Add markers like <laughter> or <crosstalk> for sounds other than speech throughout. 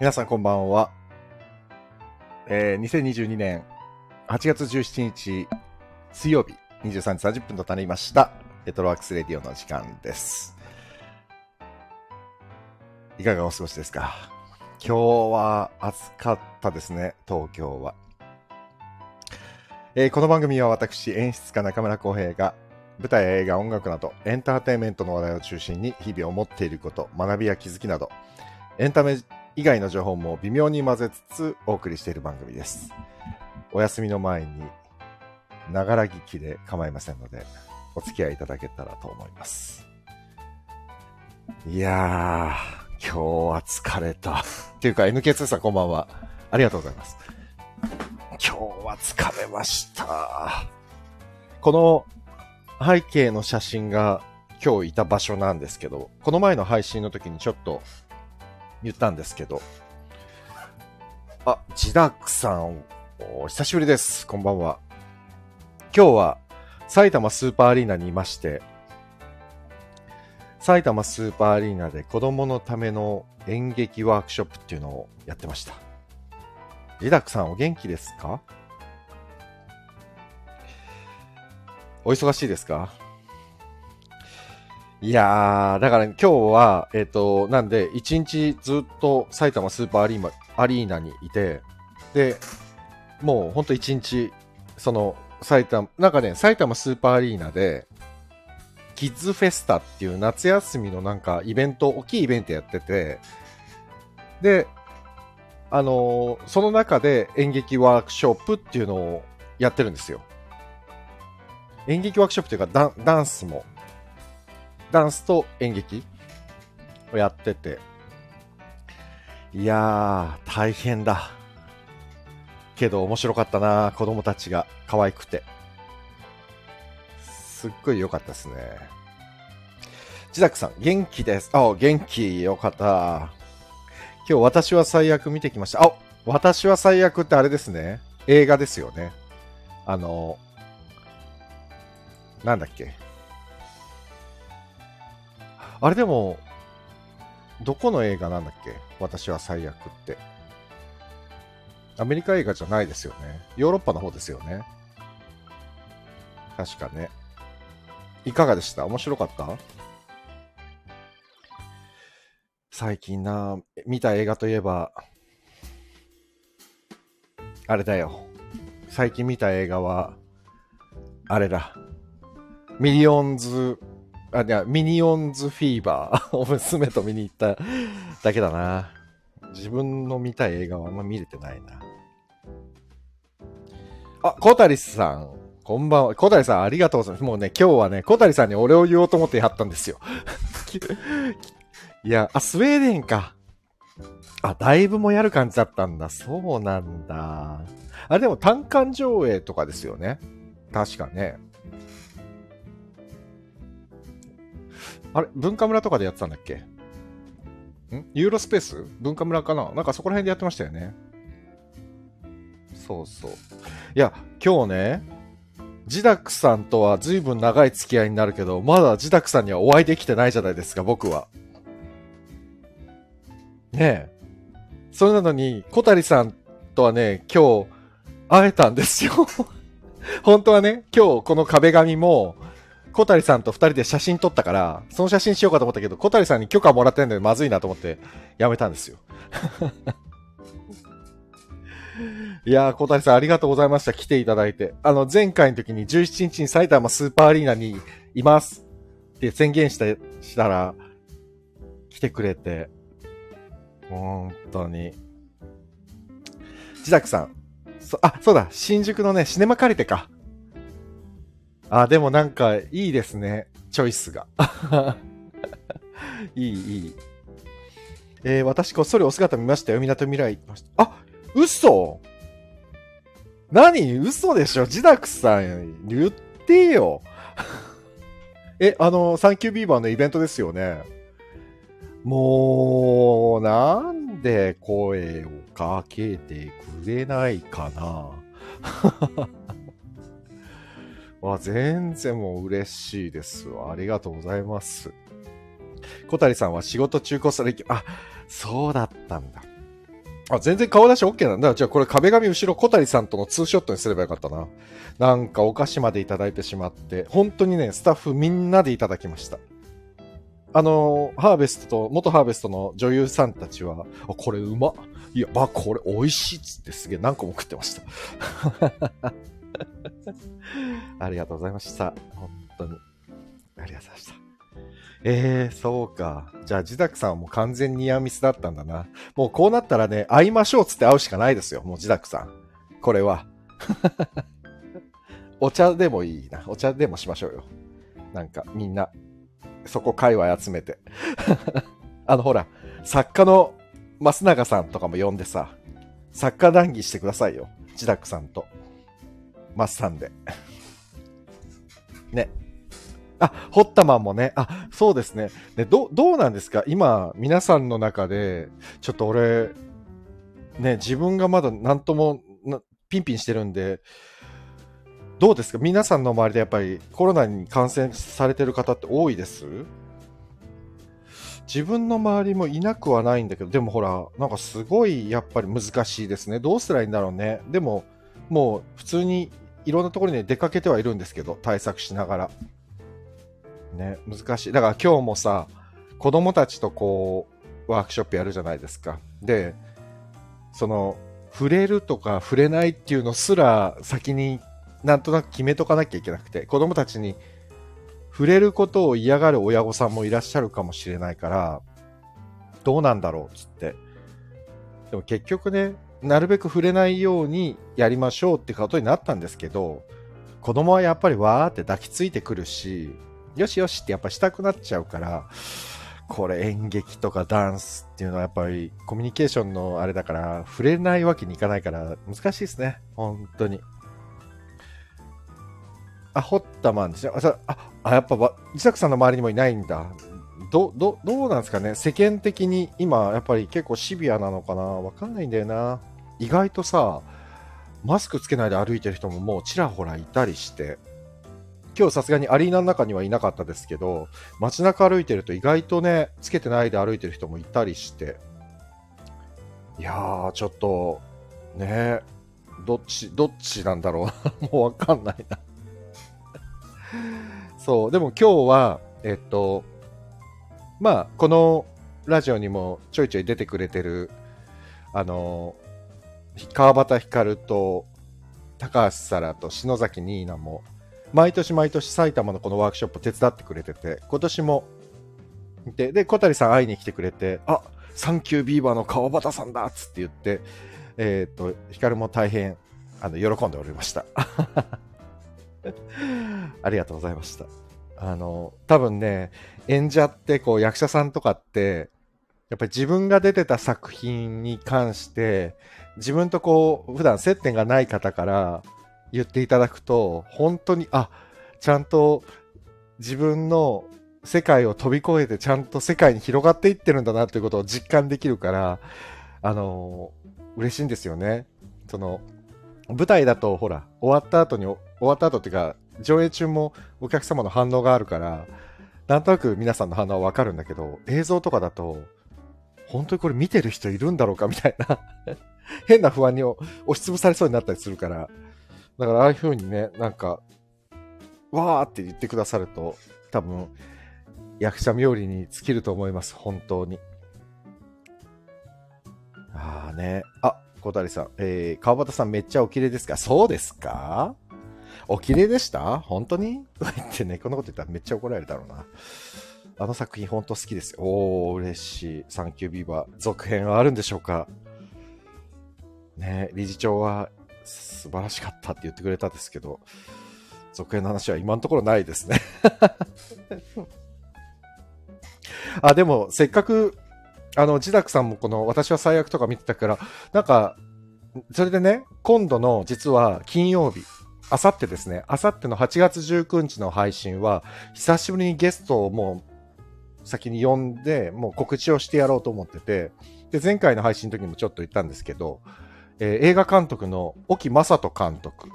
皆さんこんばんは。えー、2022年8月17日水曜日23時30分となりました。レトロワークスレディオの時間です。いかがお過ごしですか？今日は暑かったですね、東京は。えーこの番組は私、演出家中村浩平が舞台や映画、音楽などエンターテインメントの話題を中心に日々思っていること、学びや気づきなどエンタメ以外の情報も微妙に混ぜつつお送りしている番組です。お休みの前に、ながら聞きで構いませんので、お付き合いいただけたらと思います。いやー、今日は疲れた。<laughs> っていうか、NK2 さんこんばんは。ありがとうございます。今日は疲れました。この背景の写真が今日いた場所なんですけど、この前の配信の時にちょっと言ったんですけど。あ、ジダックさん、お久しぶりです。こんばんは。今日は埼玉スーパーアリーナにいまして、埼玉スーパーアリーナで子供のための演劇ワークショップっていうのをやってました。ジダックさんお元気ですか？お忙しいですか？いやー、だから今日は、えっ、と、なんで、一日ずっと埼玉スーパーアリーナアリーナにいて、で、もうほんと一日、その、埼玉、なんかね、埼玉スーパーアリーナで、キッズフェスタっていう夏休みのなんかイベント、大きいイベントやってて、で、あのーその中で演劇ワークショップっていうのをやってるんですよ。演劇ワークショップっていうかダンダンスもダンスと演劇をやってて、いやー、大変だ。けど面白かったな子供たちが可愛くて。すっごい良かったですね。ジダックさん、元気です。あ、元気、よかった。今日私は最悪見てきました。あ、私は最悪ってあれですね。映画ですよね。あの、なんだっけ。あれでも、どこの映画なんだっけ？私は最悪って。アメリカ映画じゃないですよね。ヨーロッパの方ですよね。確かね。いかがでした？面白かった？最近な、見た映画といえば、あれだよ。最近見た映画は、あれだ。ミリオンズ、あ、いや、ミニオンズフィーバー <laughs> を娘と見に行っただけだな。自分の見たい映画はあんま見れてないな。あ、小谷さん。こんばんは。小谷さん、ありがとうございます。もうね、今日はね、小谷さんにお礼を言おうと思ってやったんですよ。<laughs> いや、あ、スウェーデンか。あ、だいぶもやる感じだったんだ。そうなんだ。あれでも単館上映とかですよね。確かね。あれ文化村とかでやってたんだっけ？ん？ユーロスペース？文化村かな？なんかそこら辺でやってましたよね。そうそう。いや、今日ね、ジダクさんとは随分長い付き合いになるけど、まだジダクさんにはお会いできてないじゃないですか、僕は。ねえ。それなのに、小谷さんとはね、今日、会えたんですよ。<laughs> 本当はね、今日この壁紙も、小谷さんと二人で写真撮ったから、その写真しようかと思ったけど、小谷さんに許可もらってんのでまずいなと思って、やめたんですよ。<laughs> いやー、小谷さんありがとうございました。来ていただいて。あの、前回の時に17日に埼玉スーパーアリーナにいますって宣言した、したら、来てくれて、本当に。自宅さん。そ、あ、そうだ、新宿のね、シネマ借りてか。あ、でもなんか、いいですね。チョイスが。<laughs> いい、いい。えー私こっそりお姿見ましたよ。港未来。あ、嘘何？嘘でしょ？ジダクさん、言ってよ。え、あの、サンキュービーバーのイベントですよね。もう、なんで声をかけてくれないかな。<laughs> わ、全然もう嬉しいですわ。ありがとうございます。小谷さんは仕事中こそでき、あ、そうだったんだ。あ、全然顔出し OK なんだ。じゃあこれ壁紙後ろ小谷さんとのツーショットにすればよかったな。なんかお菓子までいただいてしまって、本当にね、スタッフみんなでいただきました。あの、ハーベストと、元ハーベストの女優さんたちは、あ、これうま。いや、まあ、これ美味しいっつってすげえ何個も食ってました。<laughs> ありがとうございました。本当に。ありがとうございました。えー、そうか。じゃあ、自宅さんはもう完全にニアミスだったんだな。もうこうなったらね、会いましょうっつって会うしかないですよ。もう自宅さん。これは。<laughs> お茶でもいいな。お茶でもしましょうよ。なんか、みんな。そこ界隈集めて。<laughs> あの、ほら、作家の増永さんとかも呼んでさ、作家談義してくださいよ。ジダクさんと。マスさんで。ね。あ、ホッタマンもね。あ、そうですね。ね、ど、どうなんですか？今、皆さんの中で、ちょっと俺、ね、自分がまだ何ともピンピンしてるんで、どうですか？皆さんの周りでやっぱりコロナに感染されてる方って多いです？自分の周りもいなくはないんだけど、でもほら、なんかすごいやっぱり難しいですね。どうすりゃいいんだろうね。でも、もう普通にいろんなところに出かけてはいるんですけど、対策しながら。ね、難しい。だから今日もさ、子供たちとこう、ワークショップやるじゃないですか。で、その、触れるとか触れないっていうのすら先になんとなく決めとかなきゃいけなくて、子供たちに触れることを嫌がる親御さんもいらっしゃるかもしれないから、どうなんだろうっつって。でも結局ね、なるべく触れないようにやりましょうってことになったんですけど、子供はやっぱりわーって抱きついてくるし、よしよしってやっぱしたくなっちゃうから、これ演劇とかダンスっていうのはやっぱりコミュニケーションのあれだから触れないわけにいかないから難しいですね。本当に。あ、ホッタマンですね。あ、あやっぱ、自作さんの周りにもいないんだ。ど、ど、どうなんですかね世間的に今、やっぱり結構シビアなのかなわかんないんだよな。意外とさ、マスクつけないで歩いてる人ももうちらほらいたりして、今日さすがにアリーナの中にはいなかったですけど、街中歩いてると意外とね、つけてないで歩いてる人もいたりして、いやー、ちょっと、ねどっち、どっちなんだろう。<laughs> もうわかんないな。そう、でも今日は、えっと、まあ、このラジオにもちょいちょい出てくれてる、あの、川端光と高橋沙羅と篠崎ニーナも、毎年毎年埼玉のこのワークショップ手伝ってくれてて、今年もで、で、小谷さん会いに来てくれて、あ、サンキュービーバーの川端さんだっつって言って、えっ、ー、と、ヒカルも大変、あの、喜んでおりました。<laughs> ありがとうございました。あの、多分ね、演者ってこう役者さんとかって、やっぱり自分が出てた作品に関して、自分とこう、普段接点がない方から言っていただくと、本当に、あ、ちゃんと自分の世界を飛び越えてちゃんと世界に広がっていってるんだなということを実感できるから、あの、嬉しいんですよね。その、舞台だとほら、終わった後に終わった後っていうか、上映中もお客様の反応があるから、なんとなく皆さんの反応はわかるんだけど、映像とかだと、本当にこれ見てる人いるんだろうかみたいな。<laughs> 変な不安に押しつぶされそうになったりするから、だからああいう風にね、なんか、わーって言ってくださると、多分、役者冥利に尽きると思います、本当に。ああね。あ、小谷さん、えー、川端さんめっちゃお綺麗ですか？そうですか？お綺麗でした？本当に？と <laughs> か言ってね、こんなこと言ったらめっちゃ怒られるだろうな。あの作品本当好きですよ。おー、嬉しい。サンキュービーバー。続編はあるんでしょうか？ね理事長は素晴らしかったって言ってくれたんですけど、続編の話は今のところないですね <laughs> あ、でも、せっかく、あの、自宅さんもこの、私は最悪とか見てたから、なんか、それでね、今度の実は金曜日、あさってですね、あさっての8月19日の配信は、久しぶりにゲストをもう先に呼んで、もう告知をしてやろうと思ってて、で、前回の配信の時にもちょっと言ったんですけど、えー、映画監督の沖正人監督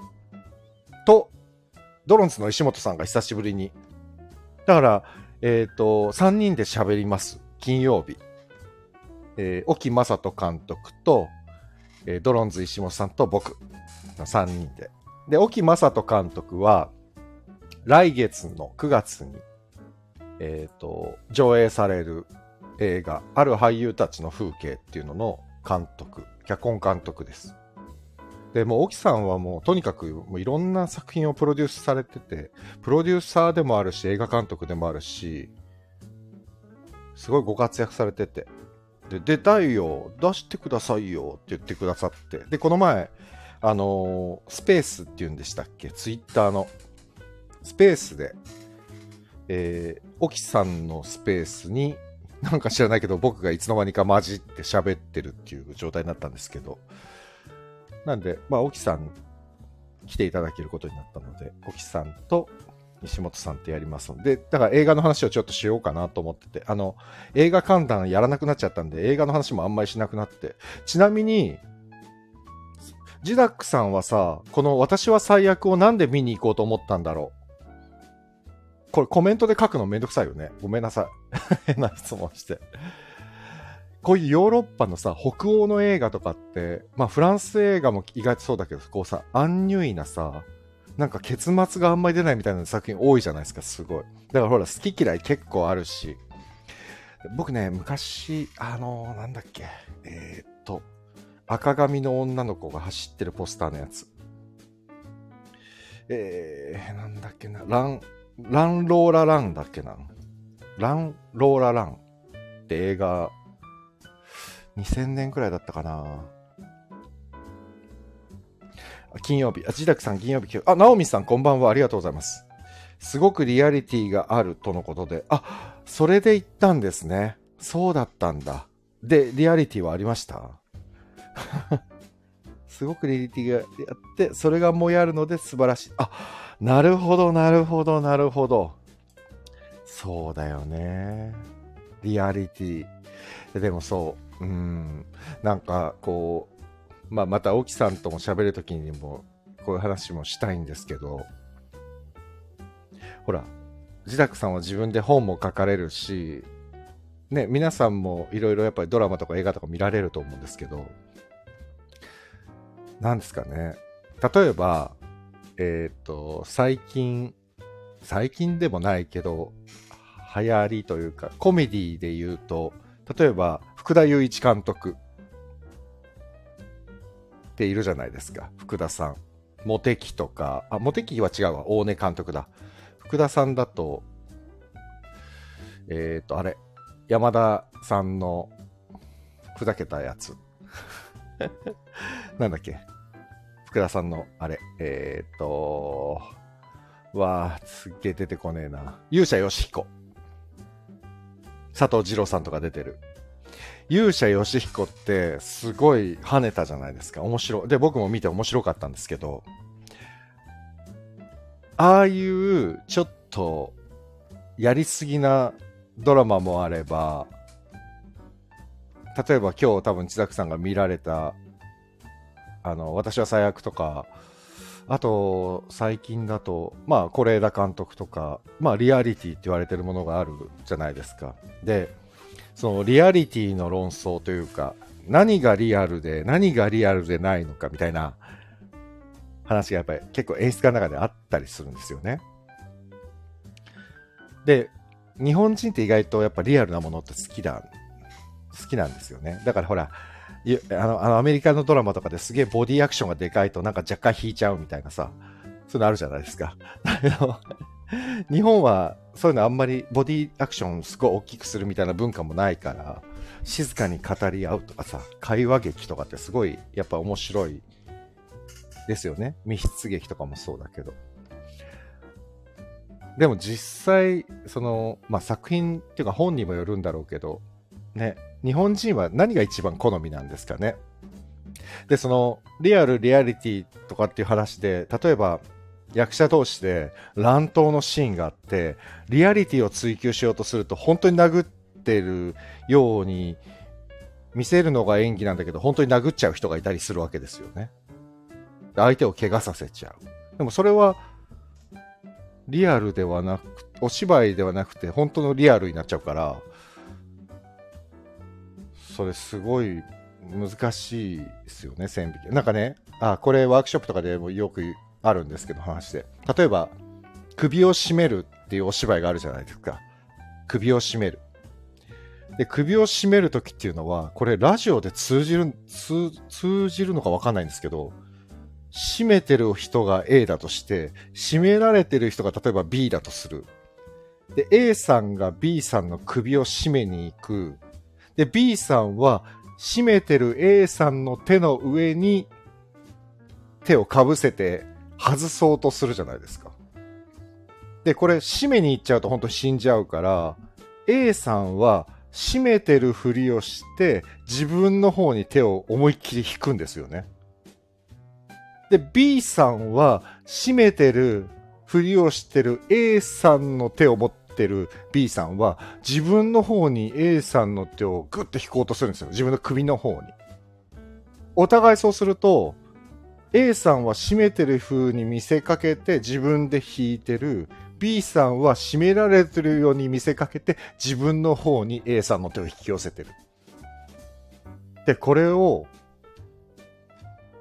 と、ドロンズの石本さんが久しぶりに。だから、えっ、ー、と、3人で喋ります。金曜日。えー、沖正人監督と、えードロンズ石本さんと僕の3人で。で、沖正人監督は、来月の9月に、えっ、と、上映される映画、ある俳優たちの風景っていうのの監督、脚本監督です。で、もう沖さんはもうとにかくもういろんな作品をプロデュースされてて、プロデューサーでもあるし、映画監督でもあるし、すごいご活躍されてて、で、出たいよ、出してくださいよって言ってくださって、で、この前、あのースペースっていうんでしたっけ、ツイッターの、スペースで、えー、沖さんのスペースに、なんか知らないけど、僕がいつの間にか混じって喋ってるっていう状態になったんですけど、なんで、まあ、沖さん来ていただけることになったので、沖さんと西本さんってやりますので、だから映画の話をちょっとしようかなと思ってて、あの、映画観覧やらなくなっちゃったんで、映画の話もあんまりしなくなって、ちなみに、ジダックさんはさ、この私は最悪をなんで見に行こうと思ったんだろう？これコメントで書くのめんどくさいよね。ごめんなさい。<laughs> 変な質問して。こういうヨーロッパのさ、北欧の映画とかって、まあフランス映画も意外とそうだけど、こうさ、アンニュイなさ、なんか結末があんまり出ないみたいな作品多いじゃないですか、すごい。だからほら、好き嫌い結構あるし。僕ね、昔、あのーなんだっけ、えー、っと、赤髪の女の子が走ってるポスターのやつ。えー、なんだっけな、ラン、ランローラランだっけな？ランローラランって映画、2000年くらいだったかな。金曜日、あ、ジダクさん金曜日、あ、ナオミさんこんばんは、ありがとうございます。すごくリアリティがあるとのことで、あ、それで行ったんですね。そうだったんだ。で、リアリティはありました？<laughs> すごくリアリティがあって、それがもやるので素晴らしい。あ、なるほど、なるほど、なるほど。そうだよね。リアリティ。でもそう、うん、なんかこう、まあ、また沖さんとも喋るときにも、こういう話もしたいんですけど、ほら、自宅さんは自分で本も書かれるし、ね、皆さんもいろいろやっぱりドラマとか映画とか見られると思うんですけど、なんですかね。例えば、えっ、と、最近、最近でもないけど、流行りというか、コメディで言うと、例えば、福田雄一監督っているじゃないですか。福田さん。モテキとか、あ、モテキは違うわ。大根監督だ。福田さんだと、えっ、と、あれ、山田さんのふざけたやつ。<laughs> なんだっけ？福田さんの、あれ、えっ、と、わあ、すっげえ出てこねえな。勇者ヨシヒコ。佐藤二郎さんとか出てる。勇者ヨシヒコってすごい跳ねたじゃないですか。面白い。で、僕も見て面白かったんですけど、ああいうちょっとやりすぎなドラマもあれば、例えば今日多分千崎さんが見られた、あの、私は最悪とか、あと、最近だと、まあ、是枝監督とか、まあ、リアリティって言われてるものがあるじゃないですか。で、そのリアリティの論争というか、何がリアルで、何がリアルでないのかみたいな話がやっぱり結構演出家の中であったりするんですよね。で、日本人って意外とやっぱリアルなものって好きだ、好きなんですよね。だからほら、あの、あのアメリカのドラマとかですげえボディアクションがでかいとなんか若干引いちゃうみたいなさ、そういうのあるじゃないですか。だけど、日本はそういうのあんまりボディアクションすごい大きくするみたいな文化もないから、静かに語り合うとかさ、会話劇とかってすごいやっぱ面白いですよね。密室劇とかもそうだけど。でも実際、その、まあ、作品っていうか本にもよるんだろうけど、ね、日本人は何が一番好みなんですかね？で、その、リアル、リアリティとかっていう話で、例えば、役者同士で乱闘のシーンがあって、リアリティを追求しようとすると、本当に殴ってるように見せるのが演技なんだけど、本当に殴っちゃう人がいたりするわけですよね。相手を怪我させちゃう。でもそれは、リアルではなく、お芝居ではなくて、本当のリアルになっちゃうから、それすごい難しいですよね、線引き。なんかね、あ、これワークショップとかでもよくあるんですけど、話で。例えば、首を絞めるっていうお芝居があるじゃないですか。首を絞める。で、首を絞めるときっていうのは、これラジオで通じる、通じるのかわかんないんですけど、締めてる人が A だとして、締められてる人が例えば B だとする。で、A さんが B さんの首を締めに行く。で、B さんは締めてる A さんの手の上に手をかぶせて外そうとするじゃないですか。で、これ締めに行っちゃうと本当死んじゃうから、A さんは締めてるふりをして自分の方に手を思いっきり引くんですよね。で、B さんは締めてるふりをしてる A さんの手を持ってる B さんは自分の方に A さんの手をグッと引こうとするんですよ。自分の首の方に。お互いそうすると、A さんは締めてる風に見せかけて自分で引いてる。B さんは締められてるように見せかけて自分の方に A さんの手を引き寄せてる。で、これを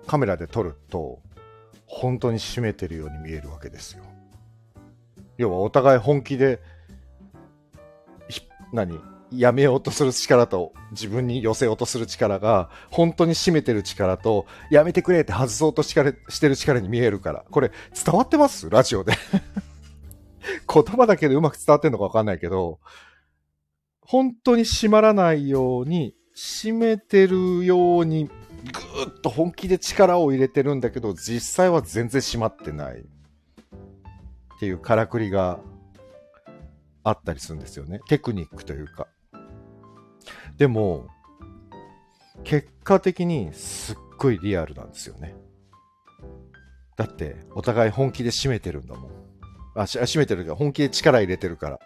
カメラで撮ると、本当に締めてるように見えるわけですよ。要はお互い本気で、何やめようとする力と自分に寄せようとする力が本当に締めてる力とやめてくれって外そうとしてる力に見えるから。これ伝わってます？ラジオで <laughs> 言葉だけでうまく伝わってんのかわかんないけど、本当に締まらないように、締めてるようにぐーっと本気で力を入れてるんだけど、実際は全然閉まってない。っていうからくりがあったりするんですよね。テクニックというか。でも、結果的にすっごいリアルなんですよね。だって、お互い本気で締めてるんだもん。あ、し締めてるから、本気で力入れてるから。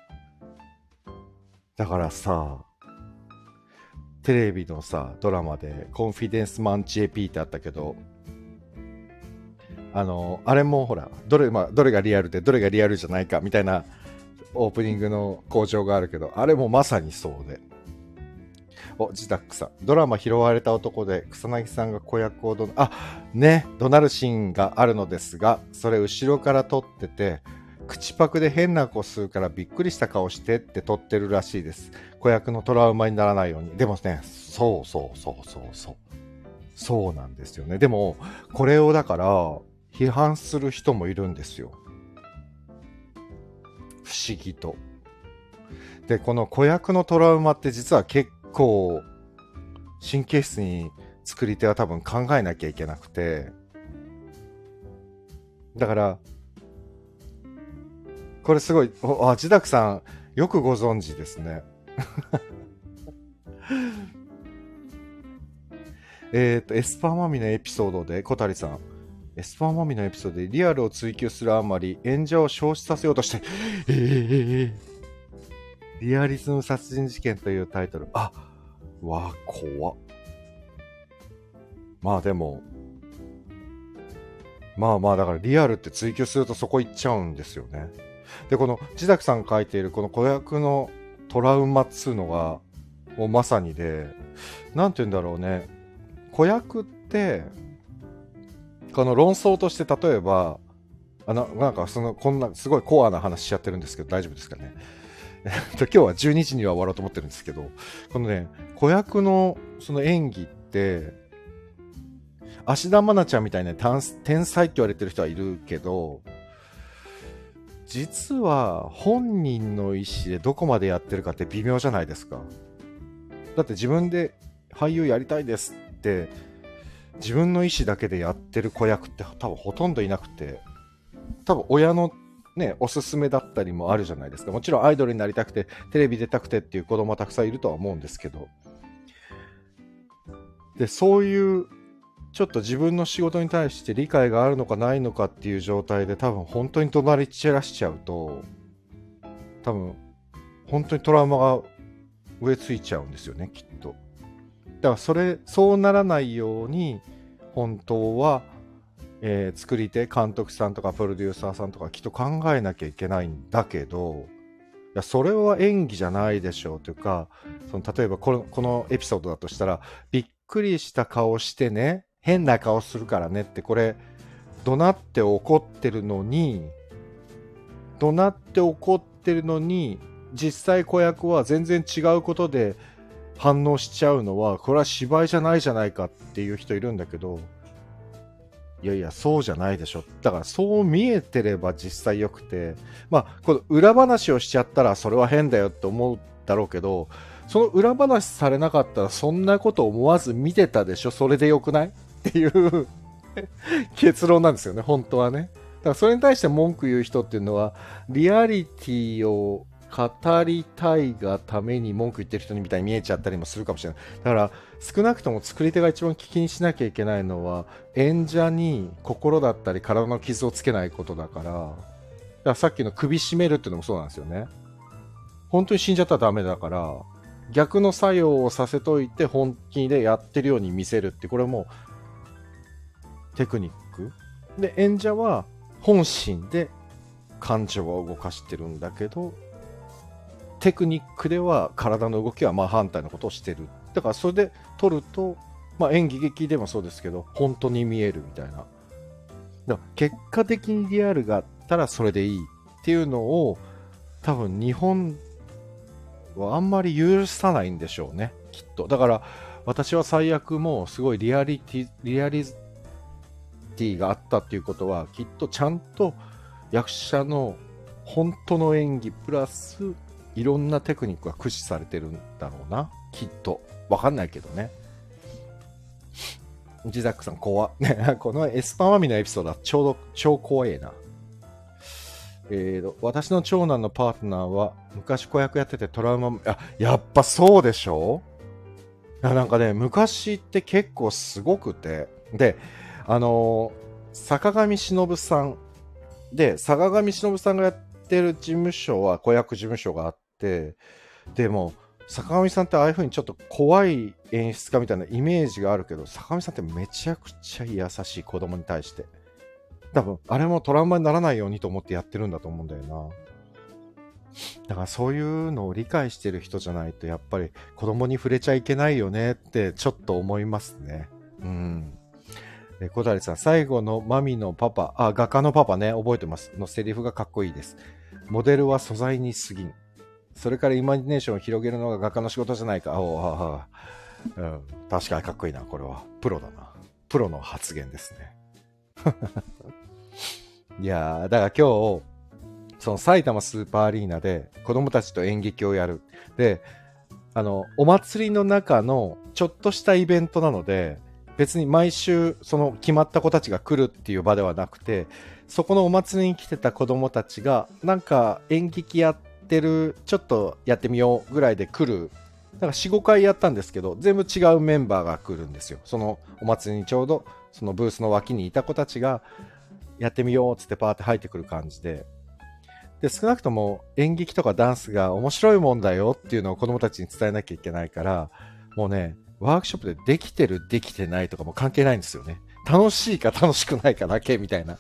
だからさ、テレビのさ、ドラマで、コンフィデンスマン JP ってあったけど、あの、あれもほら、どれ、まあ、どれがリアルで、どれがリアルじゃないか、みたいなオープニングの工場があるけど、あれもまさにそうで。お、ジダックさん。ドラマ拾われた男で、草薙さんが子役をど、あ、ね、怒鳴るシーンがあるのですが、それ後ろから撮ってて、口パクで変な子吸うからびっくりした顔してって撮ってるらしいです。子役のトラウマにならないように。でもね、そうそうそうそうそう。そうなんですよね。でも、これをだから、批判する人もいるんですよ。不思議と。で、この子役のトラウマって実は結構、神経質に作り手は多分考えなきゃいけなくて、だから、これすごい、あ、ジダクさん、よくご存知ですね。<laughs> えっと、エスパーマミのエピソードで、小谷さん、エスパーマミのエピソードでリアルを追求するあまり演者を消失させようとして、えー、リアリズム殺人事件というタイトル。あ、わ、怖まあでも、まあまあだからリアルって追求するとそこ行っちゃうんですよね。で、この自宅さんが書いているこの子役のトラウマっつうのが、もうまさにで、なんて言うんだろうね。子役って、この論争として例えば、あの、なんかその、こんな、すごいコアな話しちゃってるんですけど、大丈夫ですかね。<laughs> 今日は12時には終わろうと思ってるんですけど、このね、子役のその演技って、芦田愛菜ちゃんみたいな天才って言われてる人はいるけど、実は本人の意思でどこまでやってるかって微妙じゃないですか。だって自分で俳優やりたいですって自分の意思だけでやってる子役って多分ほとんどいなくて多分親のね、おすすめだったりもあるじゃないですか。もちろんアイドルになりたくて、テレビ出たくてっていう子供はたくさんいるとは思うんですけど。で、そういうちょっと自分の仕事に対して理解があるのかないのかっていう状態で多分本当に怒鳴り散らしちゃうと多分本当にトラウマが植え付いちゃうんですよねきっとだからそれそうならないように本当は、えー、作り手監督さんとかプロデューサーさんとかきっと考えなきゃいけないんだけどいやそれは演技じゃないでしょうというかその例えばこのこのエピソードだとしたらびっくりした顔してね、変な顔するからねって、これ、怒鳴って怒ってるのに、怒鳴って怒ってるのに、実際子役は全然違うことで反応しちゃうのは、これは芝居じゃないじゃないかっていう人いるんだけど、いやいや、そうじゃないでしょ。だからそう見えてれば実際良くて、まあ、この裏話をしちゃったらそれは変だよって思うだろうけど、その裏話されなかったらそんなこと思わず見てたでしょそれで良くない？っていう <laughs> 結論なんですよね、本当はね。だからそれに対して文句言う人っていうのは、リアリティを語りたいがために文句言ってる人みたいに見えちゃったりもするかもしれない。だから少なくとも作り手が一番気にしなきゃいけないのは演者に心だったり体の傷をつけないことだから、だからさっきの首絞めるっていうのもそうなんですよね。本当に死んじゃったらダメだから、逆の作用をさせといて本気でやってるように見せるって、これもテクニック。で、演者は本心で感情を動かしてるんだけど、テクニックでは体の動きは真反対のことをしてる。だからそれで撮ると、まあ、演技劇でもそうですけど、本当に見えるみたいな。だから結果的にリアルがあったらそれでいいっていうのを、多分日本はあんまり許さないんでしょうね、きっと。だから私は最悪もうすごいリアリティ、リアリティがあったっていうことは、きっとちゃんと役者の本当の演技プラスいろんなテクニックが駆使されてるんだろうな。きっと。わかんないけどね。ジザックさん怖ね、<laughs> このエスパーマミのエピソードはちょうど超怖えな。えーと、私の長男のパートナーは昔子役やっててトラウマ、あ、やっぱそうでしょ？いやなんかね、昔って結構すごくて、で、あのー、坂上忍さんで、坂上忍さんがやってる事務所は子役事務所があって、でも、坂上さんってああいう風にちょっと怖い演出家みたいなイメージがあるけど、坂上さんってめちゃくちゃ優しい子供に対して。多分、あれもトラウマにならないようにと思ってやってるんだと思うんだよな。だからそういうのを理解してる人じゃないと、やっぱり子供に触れちゃいけないよねってちょっと思いますね。うん。小谷さん、最後のマミのパパ、あ、画家のパパね、覚えてます。のセリフがかっこいいです。モデルは素材に過ぎん。それからイマジネーションを広げるのが画家の仕事じゃないか。おああ、うん、確かにかっこいいな、これは。プロだな。プロの発言ですね。<laughs> いやー、だから今日、その埼玉スーパーアリーナで子供たちと演劇をやる。で、あの、お祭りの中のちょっとしたイベントなので、別に毎週その決まった子たちが来るっていう場ではなくて、そこのお祭りに来てた子供たちが、なんか演劇やっててる、ちょっとやってみようぐらいで来る。だから4、5回やったんですけど、全部違うメンバーが来るんですよ。そのお祭りにちょうど、そのブースの脇にいた子たちが、やってみようっつってパーって入ってくる感じで。で、少なくとも演劇とかダンスが面白いもんだよっていうのを子供たちに伝えなきゃいけないから、もうね、ワークショップでできてる、できてないとかも関係ないんですよね。楽しいか楽しくないかだけみたいな。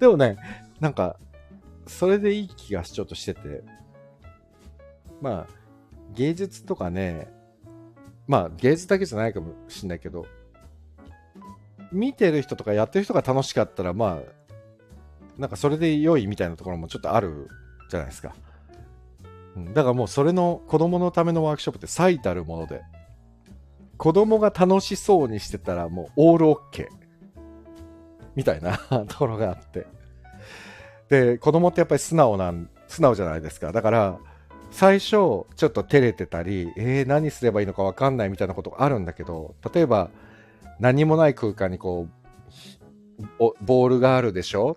でもね、なんか、それでいい気がちょっとしてて、まあ、芸術とかね、まあ芸術だけじゃないかもしれないけど、見てる人とかやってる人が楽しかったら、まあ、なんかそれで良いみたいなところもちょっとあるじゃないですか。だからもうそれの子供のためのワークショップって最たるもので、子供が楽しそうにしてたらもうオールオッケー。みたいな <laughs> ところがあって。で、子供ってやっぱり素直なん、素直じゃないですか。だから、最初、ちょっと照れてたり、えー、何すればいいのかわかんないみたいなことがあるんだけど、例えば、何もない空間にこう、ボールがあるでしょ？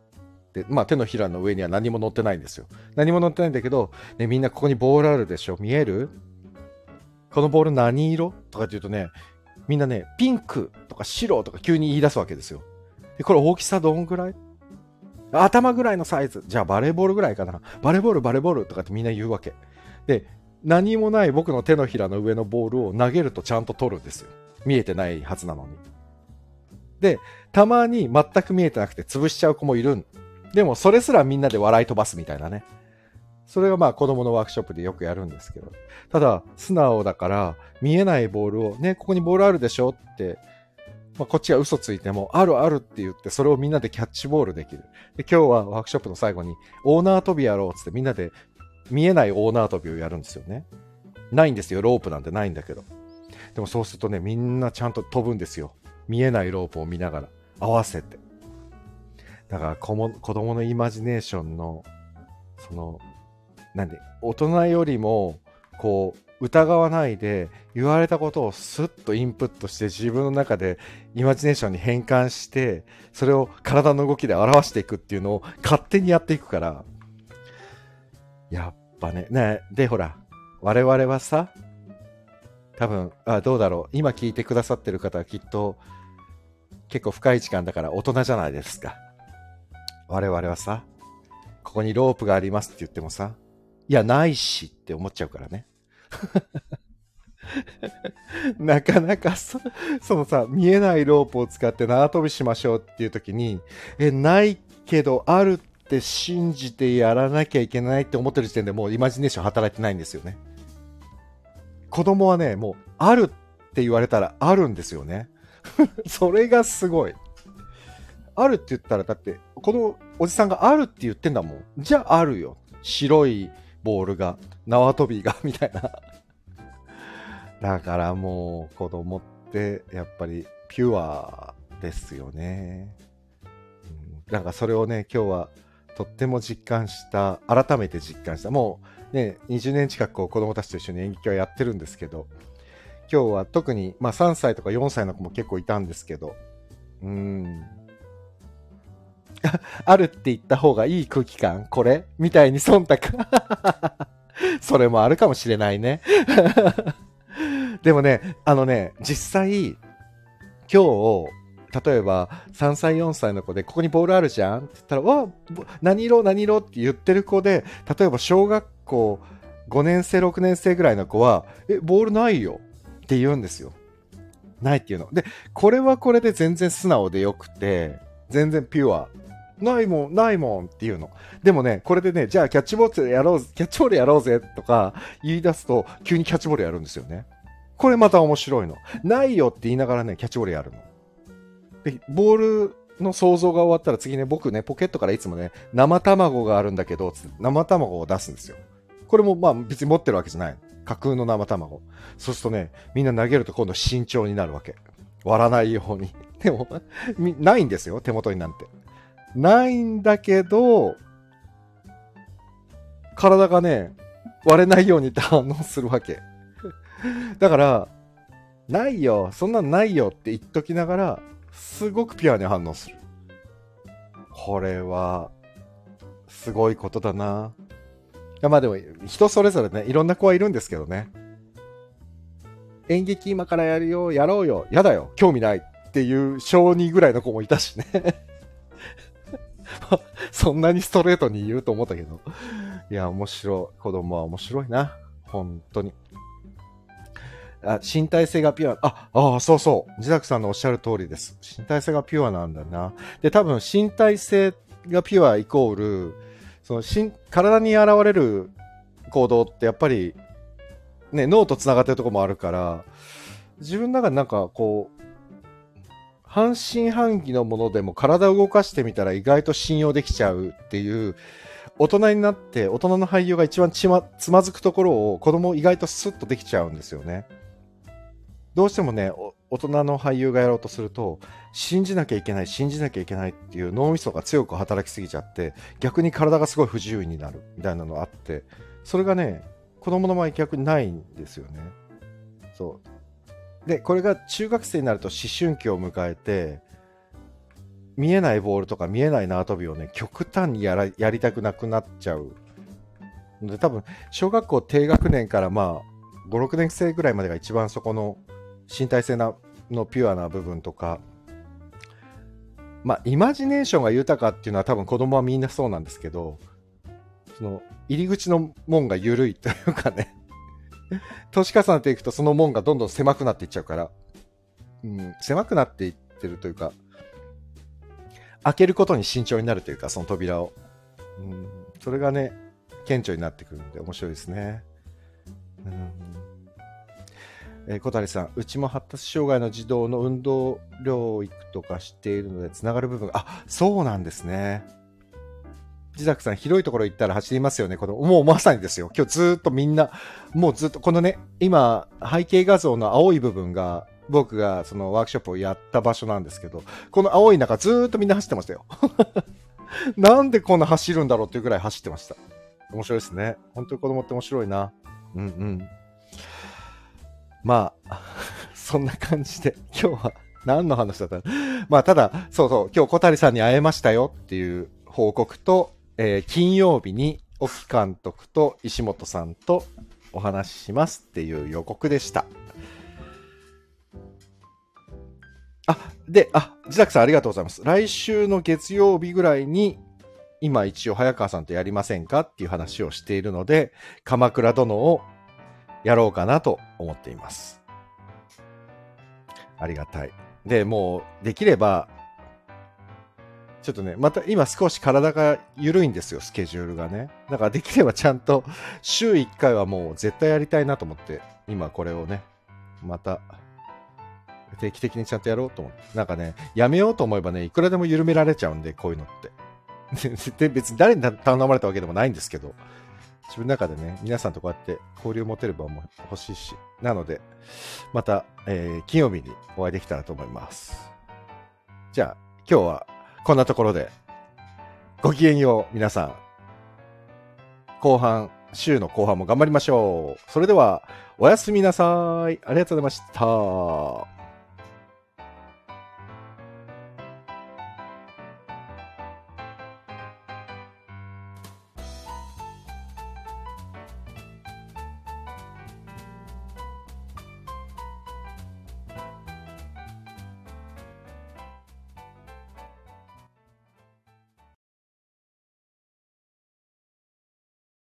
で、まあ手のひらの上には何も乗ってないんですよ。何も乗ってないんだけど、ね、みんなここにボールあるでしょ？見える？このボール何色？とかって言うとね、みんなね、ピンクとか白とか急に言い出すわけですよ。で、これ大きさどんぐらい？頭ぐらいのサイズ。じゃあバレーボールぐらいかな。バレーボール、バレーボールとかってみんな言うわけ。で、何もない僕の手のひらの上のボールを投げるとちゃんと取るんですよ。見えてないはずなのに。で、たまに全く見えてなくて潰しちゃう子もいるん。でもそれすらみんなで笑い飛ばすみたいなね。それがまあ子供のワークショップでよくやるんですけど。ただ、素直だから、見えないボールを、ね、ここにボールあるでしょって、まあ、こっちが嘘ついても、あるあるって言って、それをみんなでキャッチボールできる。で、今日はワークショップの最後に、オーナー跳びやろうっつってみんなで見えないオーナー跳びをやるんですよね。ないんですよ、ロープなんてないんだけど。でもそうするとね、みんなちゃんと飛ぶんですよ。見えないロープを見ながら、合わせて。だから子も、子供のイマジネーションの、その、なんで、大人よりも、こう、疑わないで、言われたことをスッとインプットして、自分の中でイマジネーションに変換して、それを体の動きで表していくっていうのを勝手にやっていくから、やっぱね、ね、で、ほら、我々はさ、多分、あ、どうだろう。今聞いてくださってる方はきっと、結構深い時間だから大人じゃないですか。我々はさ、ここにロープがありますって言ってもさ、いや、ないしって思っちゃうからね。<laughs> なかなかそ、そのさ、見えないロープを使って縄跳びしましょうっていう時に、え、ないけど、あるって信じてやらなきゃいけないって思ってる時点でもうイマジネーション働いてないんですよね。子供はね、もう、あるって言われたらあるんですよね。<laughs> それがすごい。あるって言ったら、だって、このおじさんがあるって言ってんだもん。じゃああるよ。白いボールが、縄跳びが、<laughs> みたいな。だからもう、子供って、やっぱり、ピュアですよね。うん、なんかそれをね、今日は、とっても実感した、改めて実感した。もう、ね、20年近くこう子供たちと一緒に演劇はやってるんですけど、今日は特に、まあ3歳とか4歳の子も結構いたんですけど、うん。<laughs> あるって言った方がいい空気感？これ？みたいに忖度。<laughs> それもあるかもしれないね。<laughs> でもね、あのね、実際、今日、例えば3歳、4歳の子で、ここにボールあるじゃんって言ったら、わ何色、何色って言ってる子で、例えば小学校5年生、6年生ぐらいの子は、え、ボールないよって言うんですよ。ないっていうの。で、これはこれで全然素直でよくて、全然ピュア。ないもん、ないもんっていうの。でもね、これでね、じゃあキャッチボールやろうぜ、キャッチボールやろうぜとか言い出すと、急にキャッチボールやるんですよね。これまた面白いの。ないよって言いながらね、キャッチボールやるの。で、ボールの想像が終わったら次ね、僕ね、ポケットからいつもね、生卵があるんだけど、生卵を出すんですよ。これもまあ別に持ってるわけじゃない。架空の生卵。そうするとね、みんな投げると今度慎重になるわけ。割らないように。<laughs> でも、ないんですよ、手元になんて。ないんだけど、体がね、割れないように反応するわけ。だから、ないよ、そんなのないよって言っときながら、すごくピュアに反応する。これは、すごいことだな。まあでも、人それぞれね、いろんな子はいるんですけどね。演劇今からやるよ、やろうよ、やだよ、興味ないっていう小2ぐらいの子もいたしね。<laughs> そんなにストレートに言うと思ったけど。いや、面白い。子供は面白いな。本当に。あ、身体性がピュア。あ、ああ、そうそう。自宅さんのおっしゃる通りです。身体性がピュアなんだな。で、多分身体性がピュアイコール、そのしん体に現れる行動ってやっぱり、ね、脳と繋がってるところもあるから、自分の中でなんかこう、半信半疑のものでも体を動かしてみたら意外と信用できちゃうっていう、大人になって大人の俳優が一番つまずくところを子供意外とスッとできちゃうんですよね。どうしてもね、大人の俳優がやろうとすると、信じなきゃいけない、信じなきゃいけないっていう脳みそが強く働きすぎちゃって、逆に体がすごい不自由になるみたいなのがあって、それがね、子供の場合逆にないんですよね。そう。で、これが中学生になると思春期を迎えて、見えないボールとか見えない縄跳びをね、極端にやらやりたくなくなっちゃう。で、多分、小学校低学年からまあ、5、6年生ぐらいまでが一番そこの身体性なのピュアな部分とか、まあ、イマジネーションが豊かっていうのは多分子供はみんなそうなんですけど、その、入り口の門が緩いというかね、年重ねていくとその門がどんどん狭くなっていっちゃうから、うん、狭くなっていってるというか、開けることに慎重になるというか、その扉を。うん、それがね、顕著になってくるんで面白いですね。うんえー、小谷さん、うちも発達障害の児童の運動療育とかしているので、つながる部分が、あ、そうなんですね。自宅さん、広いところ行ったら走りますよね。この、もうまさにですよ。今日ずっとみんな、もうずっと、このね、今、背景画像の青い部分が、僕がそのワークショップをやった場所なんですけど、この青い中ずっとみんな走ってましたよ。<laughs> なんでこんな走るんだろうっていうぐらい走ってました。面白いですね。本当に子供って面白いな。うんうん。まあ、<laughs> そんな感じで、今日は何の話だった？まあ、ただ、そうそう、今日小谷さんに会えましたよっていう報告と、えー、金曜日に沖監督と石本さんとお話ししますっていう予告でした。あ、で、あ、自宅さんありがとうございます。来週の月曜日ぐらいに、今一応早川さんとやりませんかっていう話をしているので、鎌倉殿をやろうかなと思っています。ありがたい。で、もう、できれば、ちょっとね、また今少し体が緩いんですよ、スケジュールがね。だからできればちゃんと週1回はもう絶対やりたいなと思って、今これをね、また定期的にちゃんとやろうと思って。なんかね、やめようと思えばね、いくらでも緩められちゃうんで、こういうのって。<laughs> で、別に誰に頼まれたわけでもないんですけど、自分の中でね、皆さんとこうやって交流を持てる場も欲しいし、なので、また、えー、金曜日にお会いできたらと思います。じゃあ、今日はこんなところで、ごきげんよう、皆さん。後半、週の後半も頑張りましょう。それでは、おやすみなさい。ありがとうございました。